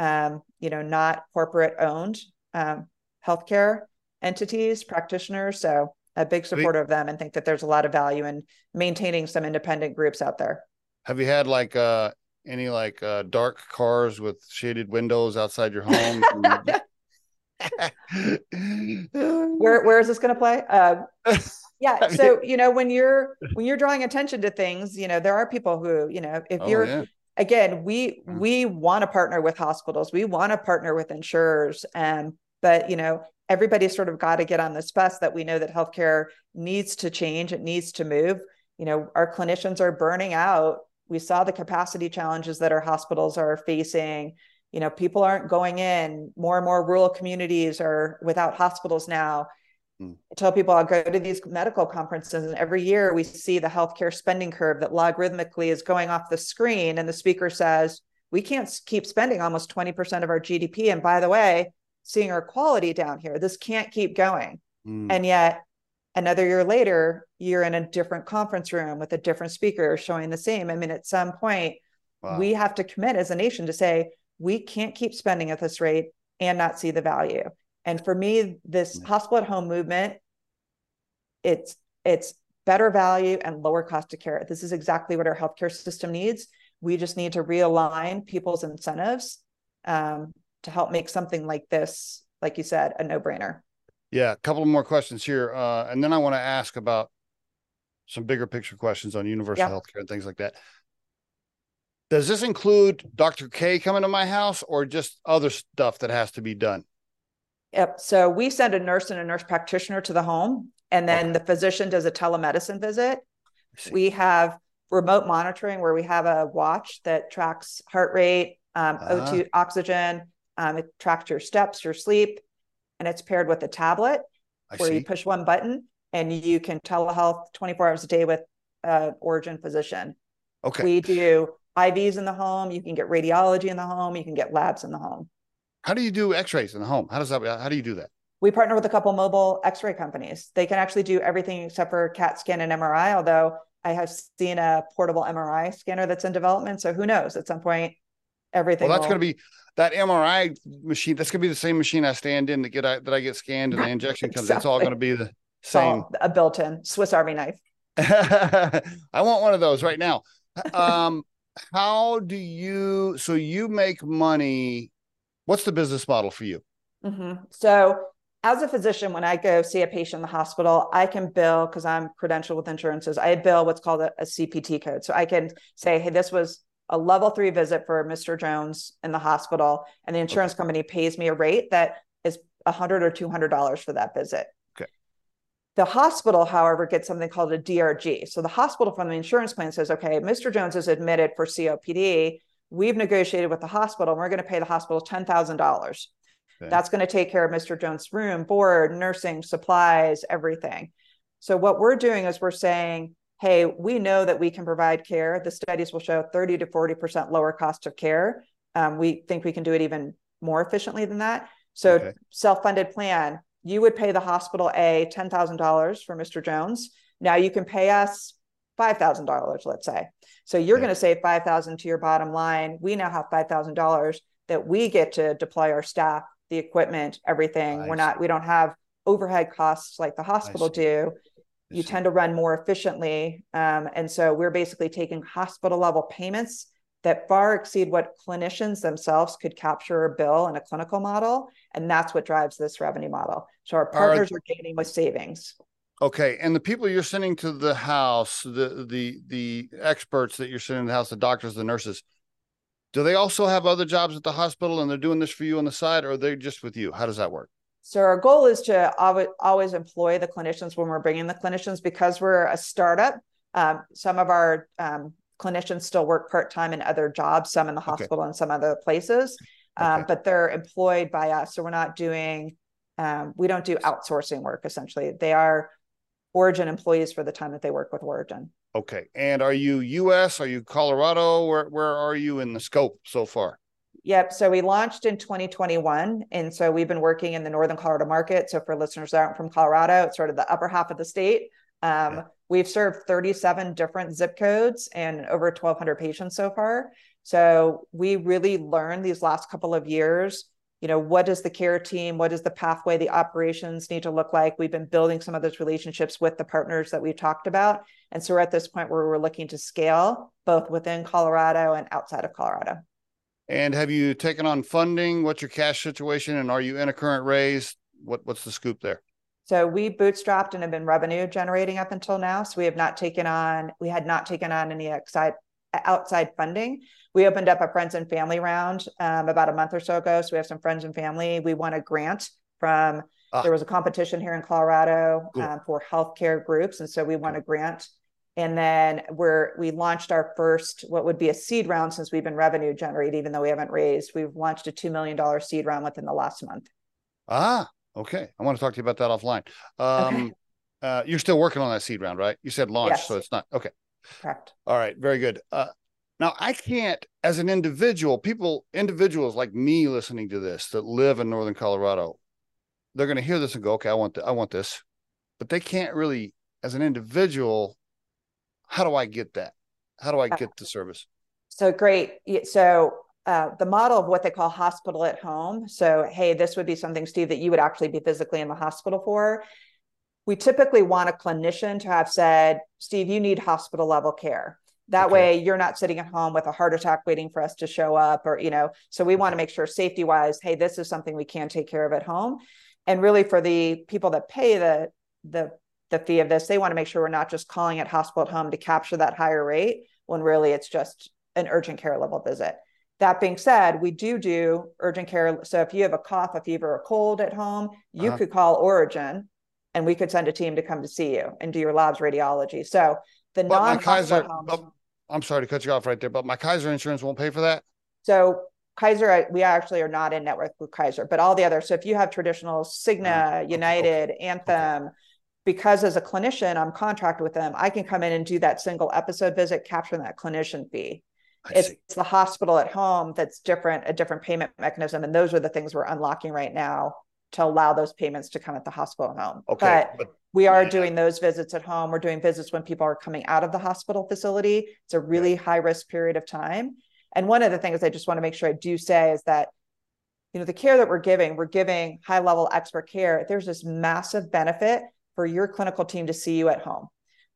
um, you know, not corporate owned um, healthcare entities, practitioners. So a big supporter of them and think that there's a lot of value in maintaining some independent groups out there. Have you had like uh any like uh dark cars with shaded windows outside your home? where where is this going to play? Uh, yeah, so you know when you're when you're drawing attention to things, you know there are people who you know if oh, you're yeah again we mm. we want to partner with hospitals we want to partner with insurers and but you know everybody's sort of got to get on this bus that we know that healthcare needs to change it needs to move. You know our clinicians are burning out. We saw the capacity challenges that our hospitals are facing. You know people aren't going in. More and more rural communities are without hospitals now Mm. I tell people I'll go to these medical conferences, and every year we see the healthcare spending curve that logarithmically is going off the screen. And the speaker says, We can't keep spending almost 20% of our GDP. And by the way, seeing our quality down here, this can't keep going. Mm. And yet, Another year later, you're in a different conference room with a different speaker showing the same. I mean, at some point, wow. we have to commit as a nation to say, we can't keep spending at this rate and not see the value. And for me, this hospital at home movement, it's it's better value and lower cost of care. This is exactly what our healthcare system needs. We just need to realign people's incentives um, to help make something like this, like you said, a no brainer. Yeah, a couple more questions here, uh, and then I want to ask about some bigger picture questions on universal yeah. healthcare and things like that. Does this include Dr. K coming to my house, or just other stuff that has to be done? Yep. So we send a nurse and a nurse practitioner to the home, and then okay. the physician does a telemedicine visit. We have remote monitoring where we have a watch that tracks heart rate, um, uh-huh. O2 oxygen. Um, it tracks your steps, your sleep, and it's paired with a tablet I where see. you push one button and you can telehealth 24 hours a day with an origin physician. Okay. We do IVs in the home. You can get radiology in the home. You can get labs in the home. How do you do X-rays in the home? How does that? How do you do that? We partner with a couple mobile X-ray companies. They can actually do everything except for CAT scan and MRI. Although I have seen a portable MRI scanner that's in development. So who knows? At some point, everything. Well, that's going to be that MRI machine. That's going to be the same machine I stand in to get that I get scanned and the injection comes. Exactly. It's all going to be the same. a built-in Swiss Army knife. I want one of those right now. Um, how do you? So you make money. What's the business model for you? Mm-hmm. So as a physician, when I go see a patient in the hospital, I can bill because I'm credentialed with insurances. I bill what's called a, a, CPT code. So I can say, hey, this was a level three visit for Mr. Jones in the hospital, and the insurance okay. company pays me a rate that is a hundred or two hundred dollars for that visit. Okay. The hospital, however, gets something called a DRG. So the hospital from the insurance plan says, okay, Mr. Jones is admitted for COPD. We've negotiated with the hospital, and we're going to pay the hospital ten thousand dollars Okay. That's going to take care of Mr. Jones' room, board, nursing, supplies, everything. So what we're doing is we're saying, hey, we know that we can provide care. The studies will show 30 to 40% lower cost of care. Um, we think we can do it even more efficiently than that. So okay. self-funded plan, you would pay the hospital A $10,000 for Mr. Jones. Now you can pay us $5,000, let's say. So you're going to save 5,000 to your bottom line. We now have $5,000 that we get to deploy our staff the equipment, everything. We're not, we don't have overhead costs like the hospital do. You tend to run more efficiently. Um, and so we're basically taking hospital level payments that far exceed what clinicians themselves could capture or bill in a clinical model. And that's what drives this revenue model. So our partners are, are gaining with savings. Okay, and the people you're sending to the house, the the the experts that you're sending to the house, the doctors, the nurses, do they also have other jobs at the hospital and they're doing this for you on the side or are they just with you how does that work so our goal is to always employ the clinicians when we're bringing the clinicians because we're a startup um, some of our um, clinicians still work part-time in other jobs some in the hospital okay. and some other places um, okay. but they're employed by us so we're not doing um, we don't do outsourcing work essentially they are origin employees for the time that they work with origin Okay. And are you US? Are you Colorado? Where where are you in the scope so far? Yep. So we launched in 2021. And so we've been working in the Northern Colorado market. So for listeners that aren't from Colorado, it's sort of the upper half of the state. Um, yeah. We've served 37 different zip codes and over 1,200 patients so far. So we really learned these last couple of years you know what does the care team what does the pathway the operations need to look like? We've been building some of those relationships with the partners that we've talked about. And so we're at this point where we're looking to scale both within colorado and outside of colorado. And have you taken on funding? What's your cash situation? And are you in a current raise? What, what's the scoop there? So we bootstrapped and have been revenue generating up until now. So we have not taken on we had not taken on any outside outside funding we opened up a friends and family round um, about a month or so ago. So we have some friends and family. We won a grant from, ah. there was a competition here in Colorado cool. um, for healthcare groups. And so we won a grant. And then we're, we launched our first, what would be a seed round since we've been revenue generated, even though we haven't raised. We've launched a $2 million seed round within the last month. Ah, okay. I want to talk to you about that offline. Um, okay. uh, you're still working on that seed round, right? You said launch, yes. so it's not okay. Correct. All right, very good. Uh, now, I can't, as an individual, people, individuals like me listening to this that live in Northern Colorado, they're going to hear this and go, okay, I want, th- I want this. but they can't really, as an individual, how do I get that? How do I get the service? So great. So uh, the model of what they call hospital at home. So, hey, this would be something, Steve, that you would actually be physically in the hospital for. We typically want a clinician to have said, Steve, you need hospital level care. That okay. way you're not sitting at home with a heart attack waiting for us to show up or, you know, so we want to make sure safety wise, hey, this is something we can take care of at home. And really for the people that pay the the the fee of this, they want to make sure we're not just calling it hospital at home to capture that higher rate when really it's just an urgent care level visit. That being said, we do do urgent care. So if you have a cough, a fever, or cold at home, you uh-huh. could call Origin and we could send a team to come to see you and do your labs radiology. So the non Kaiser, I'm sorry to cut you off right there, but my Kaiser insurance won't pay for that. So Kaiser, we actually are not in network with Kaiser, but all the other. So if you have traditional Cigna, mm, United, okay. Anthem, okay. because as a clinician, I'm contracted with them, I can come in and do that single episode visit, capturing that clinician fee. It's, it's, the hospital at home that's different, a different payment mechanism. And those are the things we're unlocking right now to allow those payments to come at the hospital home. Okay. But, but we are yeah. doing those visits at home. We're doing visits when people are coming out of the hospital facility. It's a really high risk period of time. And one of the things I just want to make sure I do say is that, you know, the care that we're giving, we're giving high level expert care. There's this massive benefit for your clinical team to see you at home.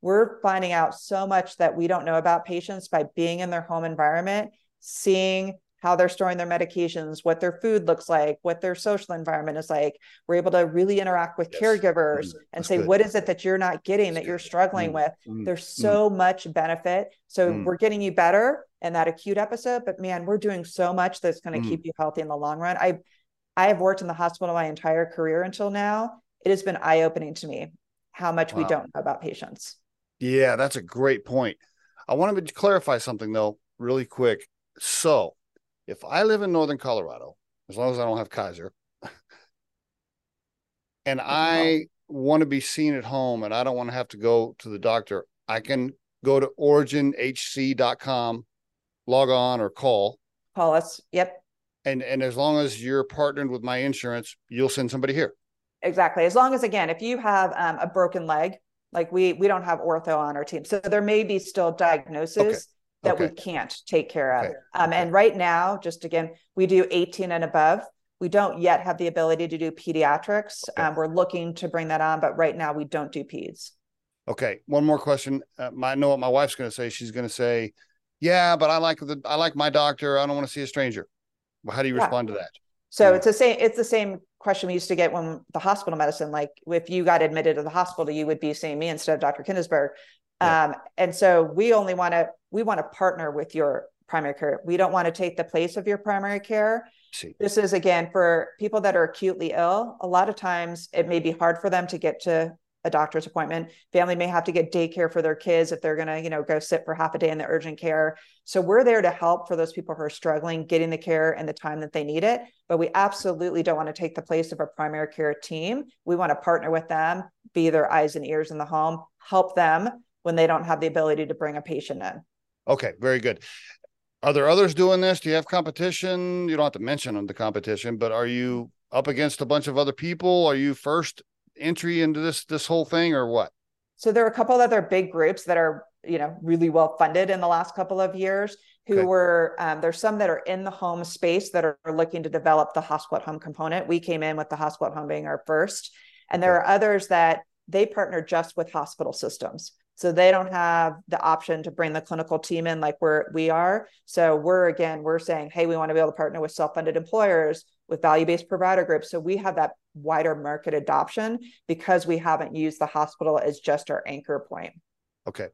We're finding out so much that we don't know about patients by being in their home environment, seeing how they're storing their medications, what their food looks like, what their social environment is like. We're able to really interact with yes. caregivers mm, and say, good. what is it that you're not getting that you're struggling mm, with? Mm, There's mm. so much benefit. So mm. we're getting you better in that acute episode, but man, we're doing so much that's going to mm. keep you healthy in the long run. I I have worked in the hospital my entire career until now. It has been eye opening to me how much wow. we don't know about patients. Yeah, that's a great point. I wanted to clarify something though, really quick. So if I live in Northern Colorado, as long as I don't have Kaiser, and I want to be seen at home and I don't want to have to go to the doctor, I can go to originhc.com, log on or call. Call us. Yep. And and as long as you're partnered with my insurance, you'll send somebody here. Exactly. As long as again, if you have um, a broken leg, like we we don't have ortho on our team, so there may be still diagnosis. Okay that okay. we can't take care of. Okay. Um, and right now, just again, we do 18 and above. We don't yet have the ability to do pediatrics. Okay. Um, we're looking to bring that on, but right now we don't do peds. Okay, one more question. Uh, my, I know what my wife's going to say. She's going to say, "Yeah, but I like the I like my doctor. I don't want to see a stranger." Well, how do you yeah. respond to that? So yeah. it's the same. It's the same question we used to get when the hospital medicine. Like if you got admitted to the hospital, you would be seeing me instead of Dr. Kindesberg. Yeah. Um, and so we only want to we want to partner with your primary care. We don't want to take the place of your primary care. See. This is again for people that are acutely ill. A lot of times it may be hard for them to get to a doctor's appointment. Family may have to get daycare for their kids if they're going to, you know, go sit for half a day in the urgent care. So we're there to help for those people who are struggling getting the care and the time that they need it. But we absolutely don't want to take the place of a primary care team. We want to partner with them, be their eyes and ears in the home, help them when they don't have the ability to bring a patient in. Okay, very good. Are there others doing this? Do you have competition? You don't have to mention the competition, but are you up against a bunch of other people? Are you first entry into this this whole thing or what? So there are a couple other big groups that are you know really well funded in the last couple of years who okay. were um, there's some that are in the home space that are looking to develop the hospital at home component we came in with the hospital at home being our first and there okay. are others that they partner just with hospital systems so they don't have the option to bring the clinical team in like we're we are. So we're again, we're saying, hey, we want to be able to partner with self-funded employers, with value-based provider groups. So we have that wider market adoption because we haven't used the hospital as just our anchor point. Okay.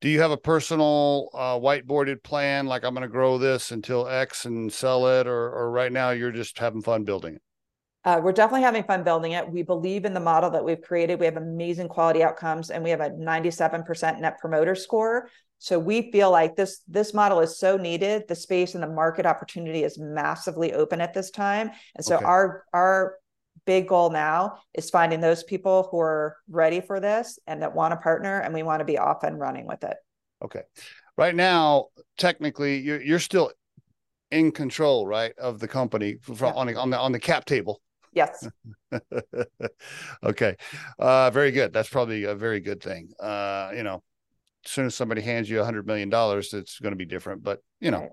Do you have a personal uh, whiteboarded plan? Like I'm going to grow this until X and sell it, or or right now you're just having fun building it? Uh, we're definitely having fun building it. We believe in the model that we've created. We have amazing quality outcomes, and we have a 97% net promoter score. So we feel like this this model is so needed. The space and the market opportunity is massively open at this time, and so okay. our our big goal now is finding those people who are ready for this and that want to partner, and we want to be off and running with it. Okay, right now, technically, you're you're still in control, right, of the company from, yeah. on on the on the cap table Yes. okay. Uh, very good. That's probably a very good thing. Uh, you know, as soon as somebody hands you a hundred million dollars, it's going to be different, but you know, right.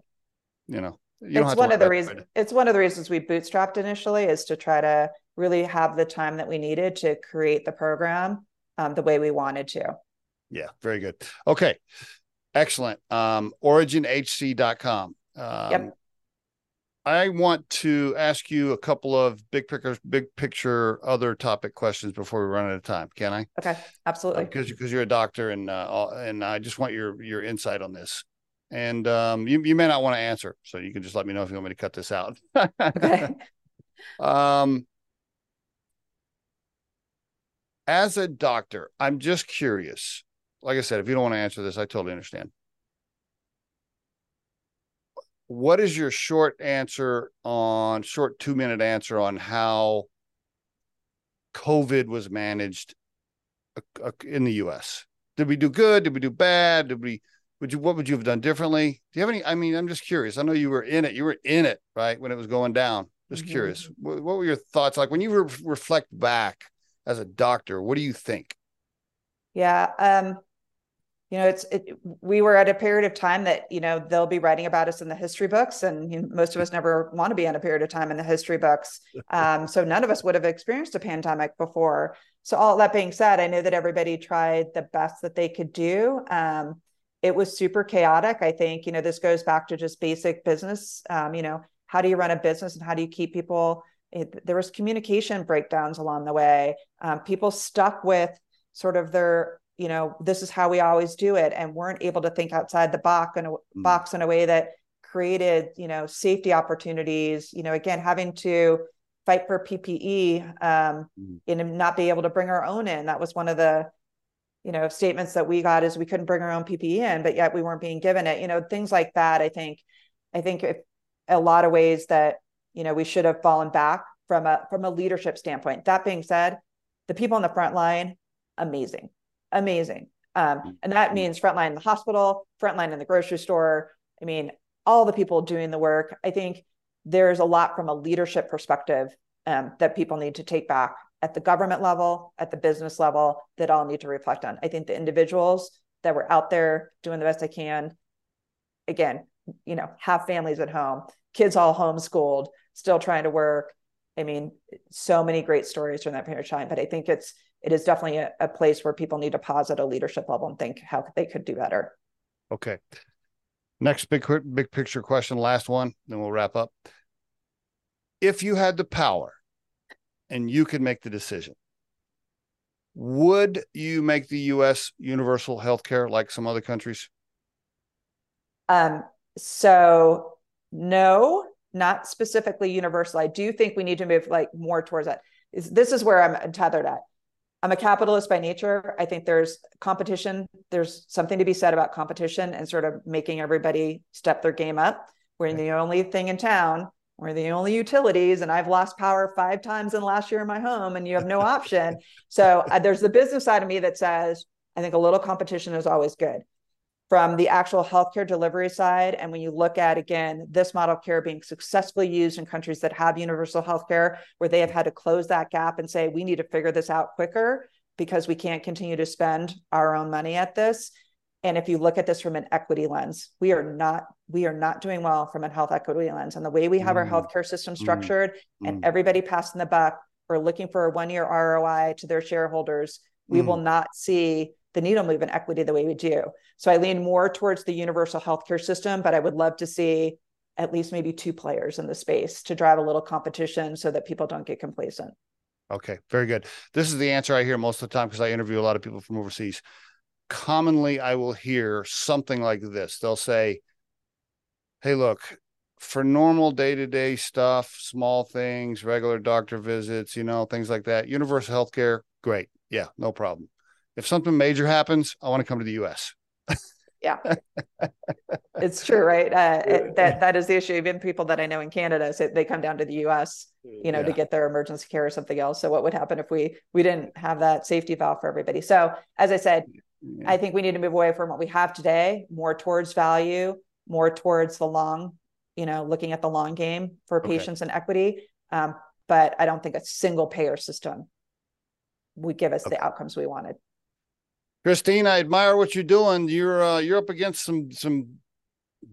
you know, you it's one of the reasons it's one of the reasons we bootstrapped initially is to try to really have the time that we needed to create the program um, the way we wanted to. Yeah, very good. Okay. Excellent. Um, originhc.com. Um, yep. I want to ask you a couple of big picture, big picture, other topic questions before we run out of time. Can I? Okay, absolutely. Because because you're a doctor and uh, and I just want your your insight on this. And um, you you may not want to answer, so you can just let me know if you want me to cut this out. okay. Um, as a doctor, I'm just curious. Like I said, if you don't want to answer this, I totally understand what is your short answer on short two minute answer on how COVID was managed uh, uh, in the U.S. Did we do good? Did we do bad? Did we? Would you? What would you have done differently? Do you have any? I mean, I'm just curious. I know you were in it. You were in it, right, when it was going down. Just mm-hmm. curious. What, what, were your thoughts like when you re- reflect back as a doctor? What do you think? Yeah. Um, you know it's it, we were at a period of time that you know they'll be writing about us in the history books and you know, most of us never want to be in a period of time in the history books. Um, so none of us would have experienced a pandemic before. So all that being said i know that everybody tried the best that they could do. Um, it was super chaotic i think you know this goes back to just basic business um, you know how do you run a business and how do you keep people it, there was communication breakdowns along the way. Um, people stuck with sort of their you know this is how we always do it and weren't able to think outside the box in a mm. box in a way that created you know safety opportunities you know again having to fight for ppe um, mm. and not be able to bring our own in that was one of the you know statements that we got is we couldn't bring our own ppe in but yet we weren't being given it you know things like that i think i think if, a lot of ways that you know we should have fallen back from a from a leadership standpoint that being said the people on the front line amazing amazing. Um, mm-hmm. and that means frontline in the hospital, frontline in the grocery store. I mean, all the people doing the work. I think there's a lot from a leadership perspective um, that people need to take back at the government level, at the business level, that all need to reflect on. I think the individuals that were out there doing the best they can, again, you know, have families at home, kids all homeschooled, still trying to work. I mean, so many great stories during that period of time. But I think it's it is definitely a, a place where people need to pause at a leadership level and think how they could do better. Okay. Next big big picture question, last one, then we'll wrap up. If you had the power and you could make the decision, would you make the US universal health care like some other countries? Um, so no, not specifically universal. I do think we need to move like more towards that. Is this is where I'm tethered at. I'm a capitalist by nature. I think there's competition. There's something to be said about competition and sort of making everybody step their game up. We're the only thing in town. We're the only utilities, and I've lost power five times in the last year in my home, and you have no option. so uh, there's the business side of me that says I think a little competition is always good from the actual healthcare delivery side. And when you look at, again, this model of care being successfully used in countries that have universal healthcare, where they have had to close that gap and say, we need to figure this out quicker because we can't continue to spend our own money at this. And if you look at this from an equity lens, we are not we are not doing well from a health equity lens. And the way we have mm. our healthcare system mm. structured mm. and everybody passing the buck or looking for a one year ROI to their shareholders, we will mm. not see the needle move in equity the way we do. So I lean more towards the universal healthcare system, but I would love to see at least maybe two players in the space to drive a little competition so that people don't get complacent. Okay, very good. This is the answer I hear most of the time because I interview a lot of people from overseas. Commonly, I will hear something like this they'll say, Hey, look, for normal day to day stuff, small things, regular doctor visits, you know, things like that, universal healthcare, great. Yeah, no problem if something major happens, I want to come to the U.S. yeah, it's true, right? Uh, that that is the issue. Even people that I know in Canada, so they come down to the U.S. You know, yeah. to get their emergency care or something else. So, what would happen if we we didn't have that safety valve for everybody? So, as I said, yeah. I think we need to move away from what we have today, more towards value, more towards the long, you know, looking at the long game for okay. patients and equity. Um, but I don't think a single payer system would give us okay. the outcomes we wanted. Christine, I admire what you're doing. You're uh, you're up against some some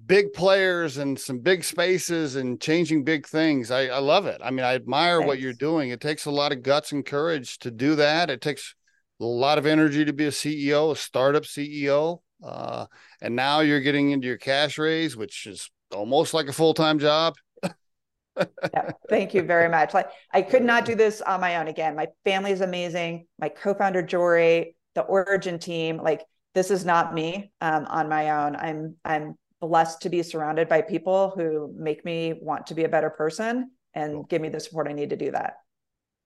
big players and some big spaces and changing big things. I, I love it. I mean, I admire Thanks. what you're doing. It takes a lot of guts and courage to do that. It takes a lot of energy to be a CEO, a startup CEO. Uh, and now you're getting into your cash raise, which is almost like a full time job. yeah, thank you very much. Like I could not do this on my own. Again, my family is amazing. My co-founder Jory, the Origin team, like this is not me um, on my own. I'm I'm blessed to be surrounded by people who make me want to be a better person and cool. give me the support I need to do that.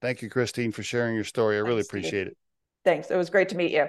Thank you, Christine, for sharing your story. I really appreciate it. Thanks. It was great to meet you.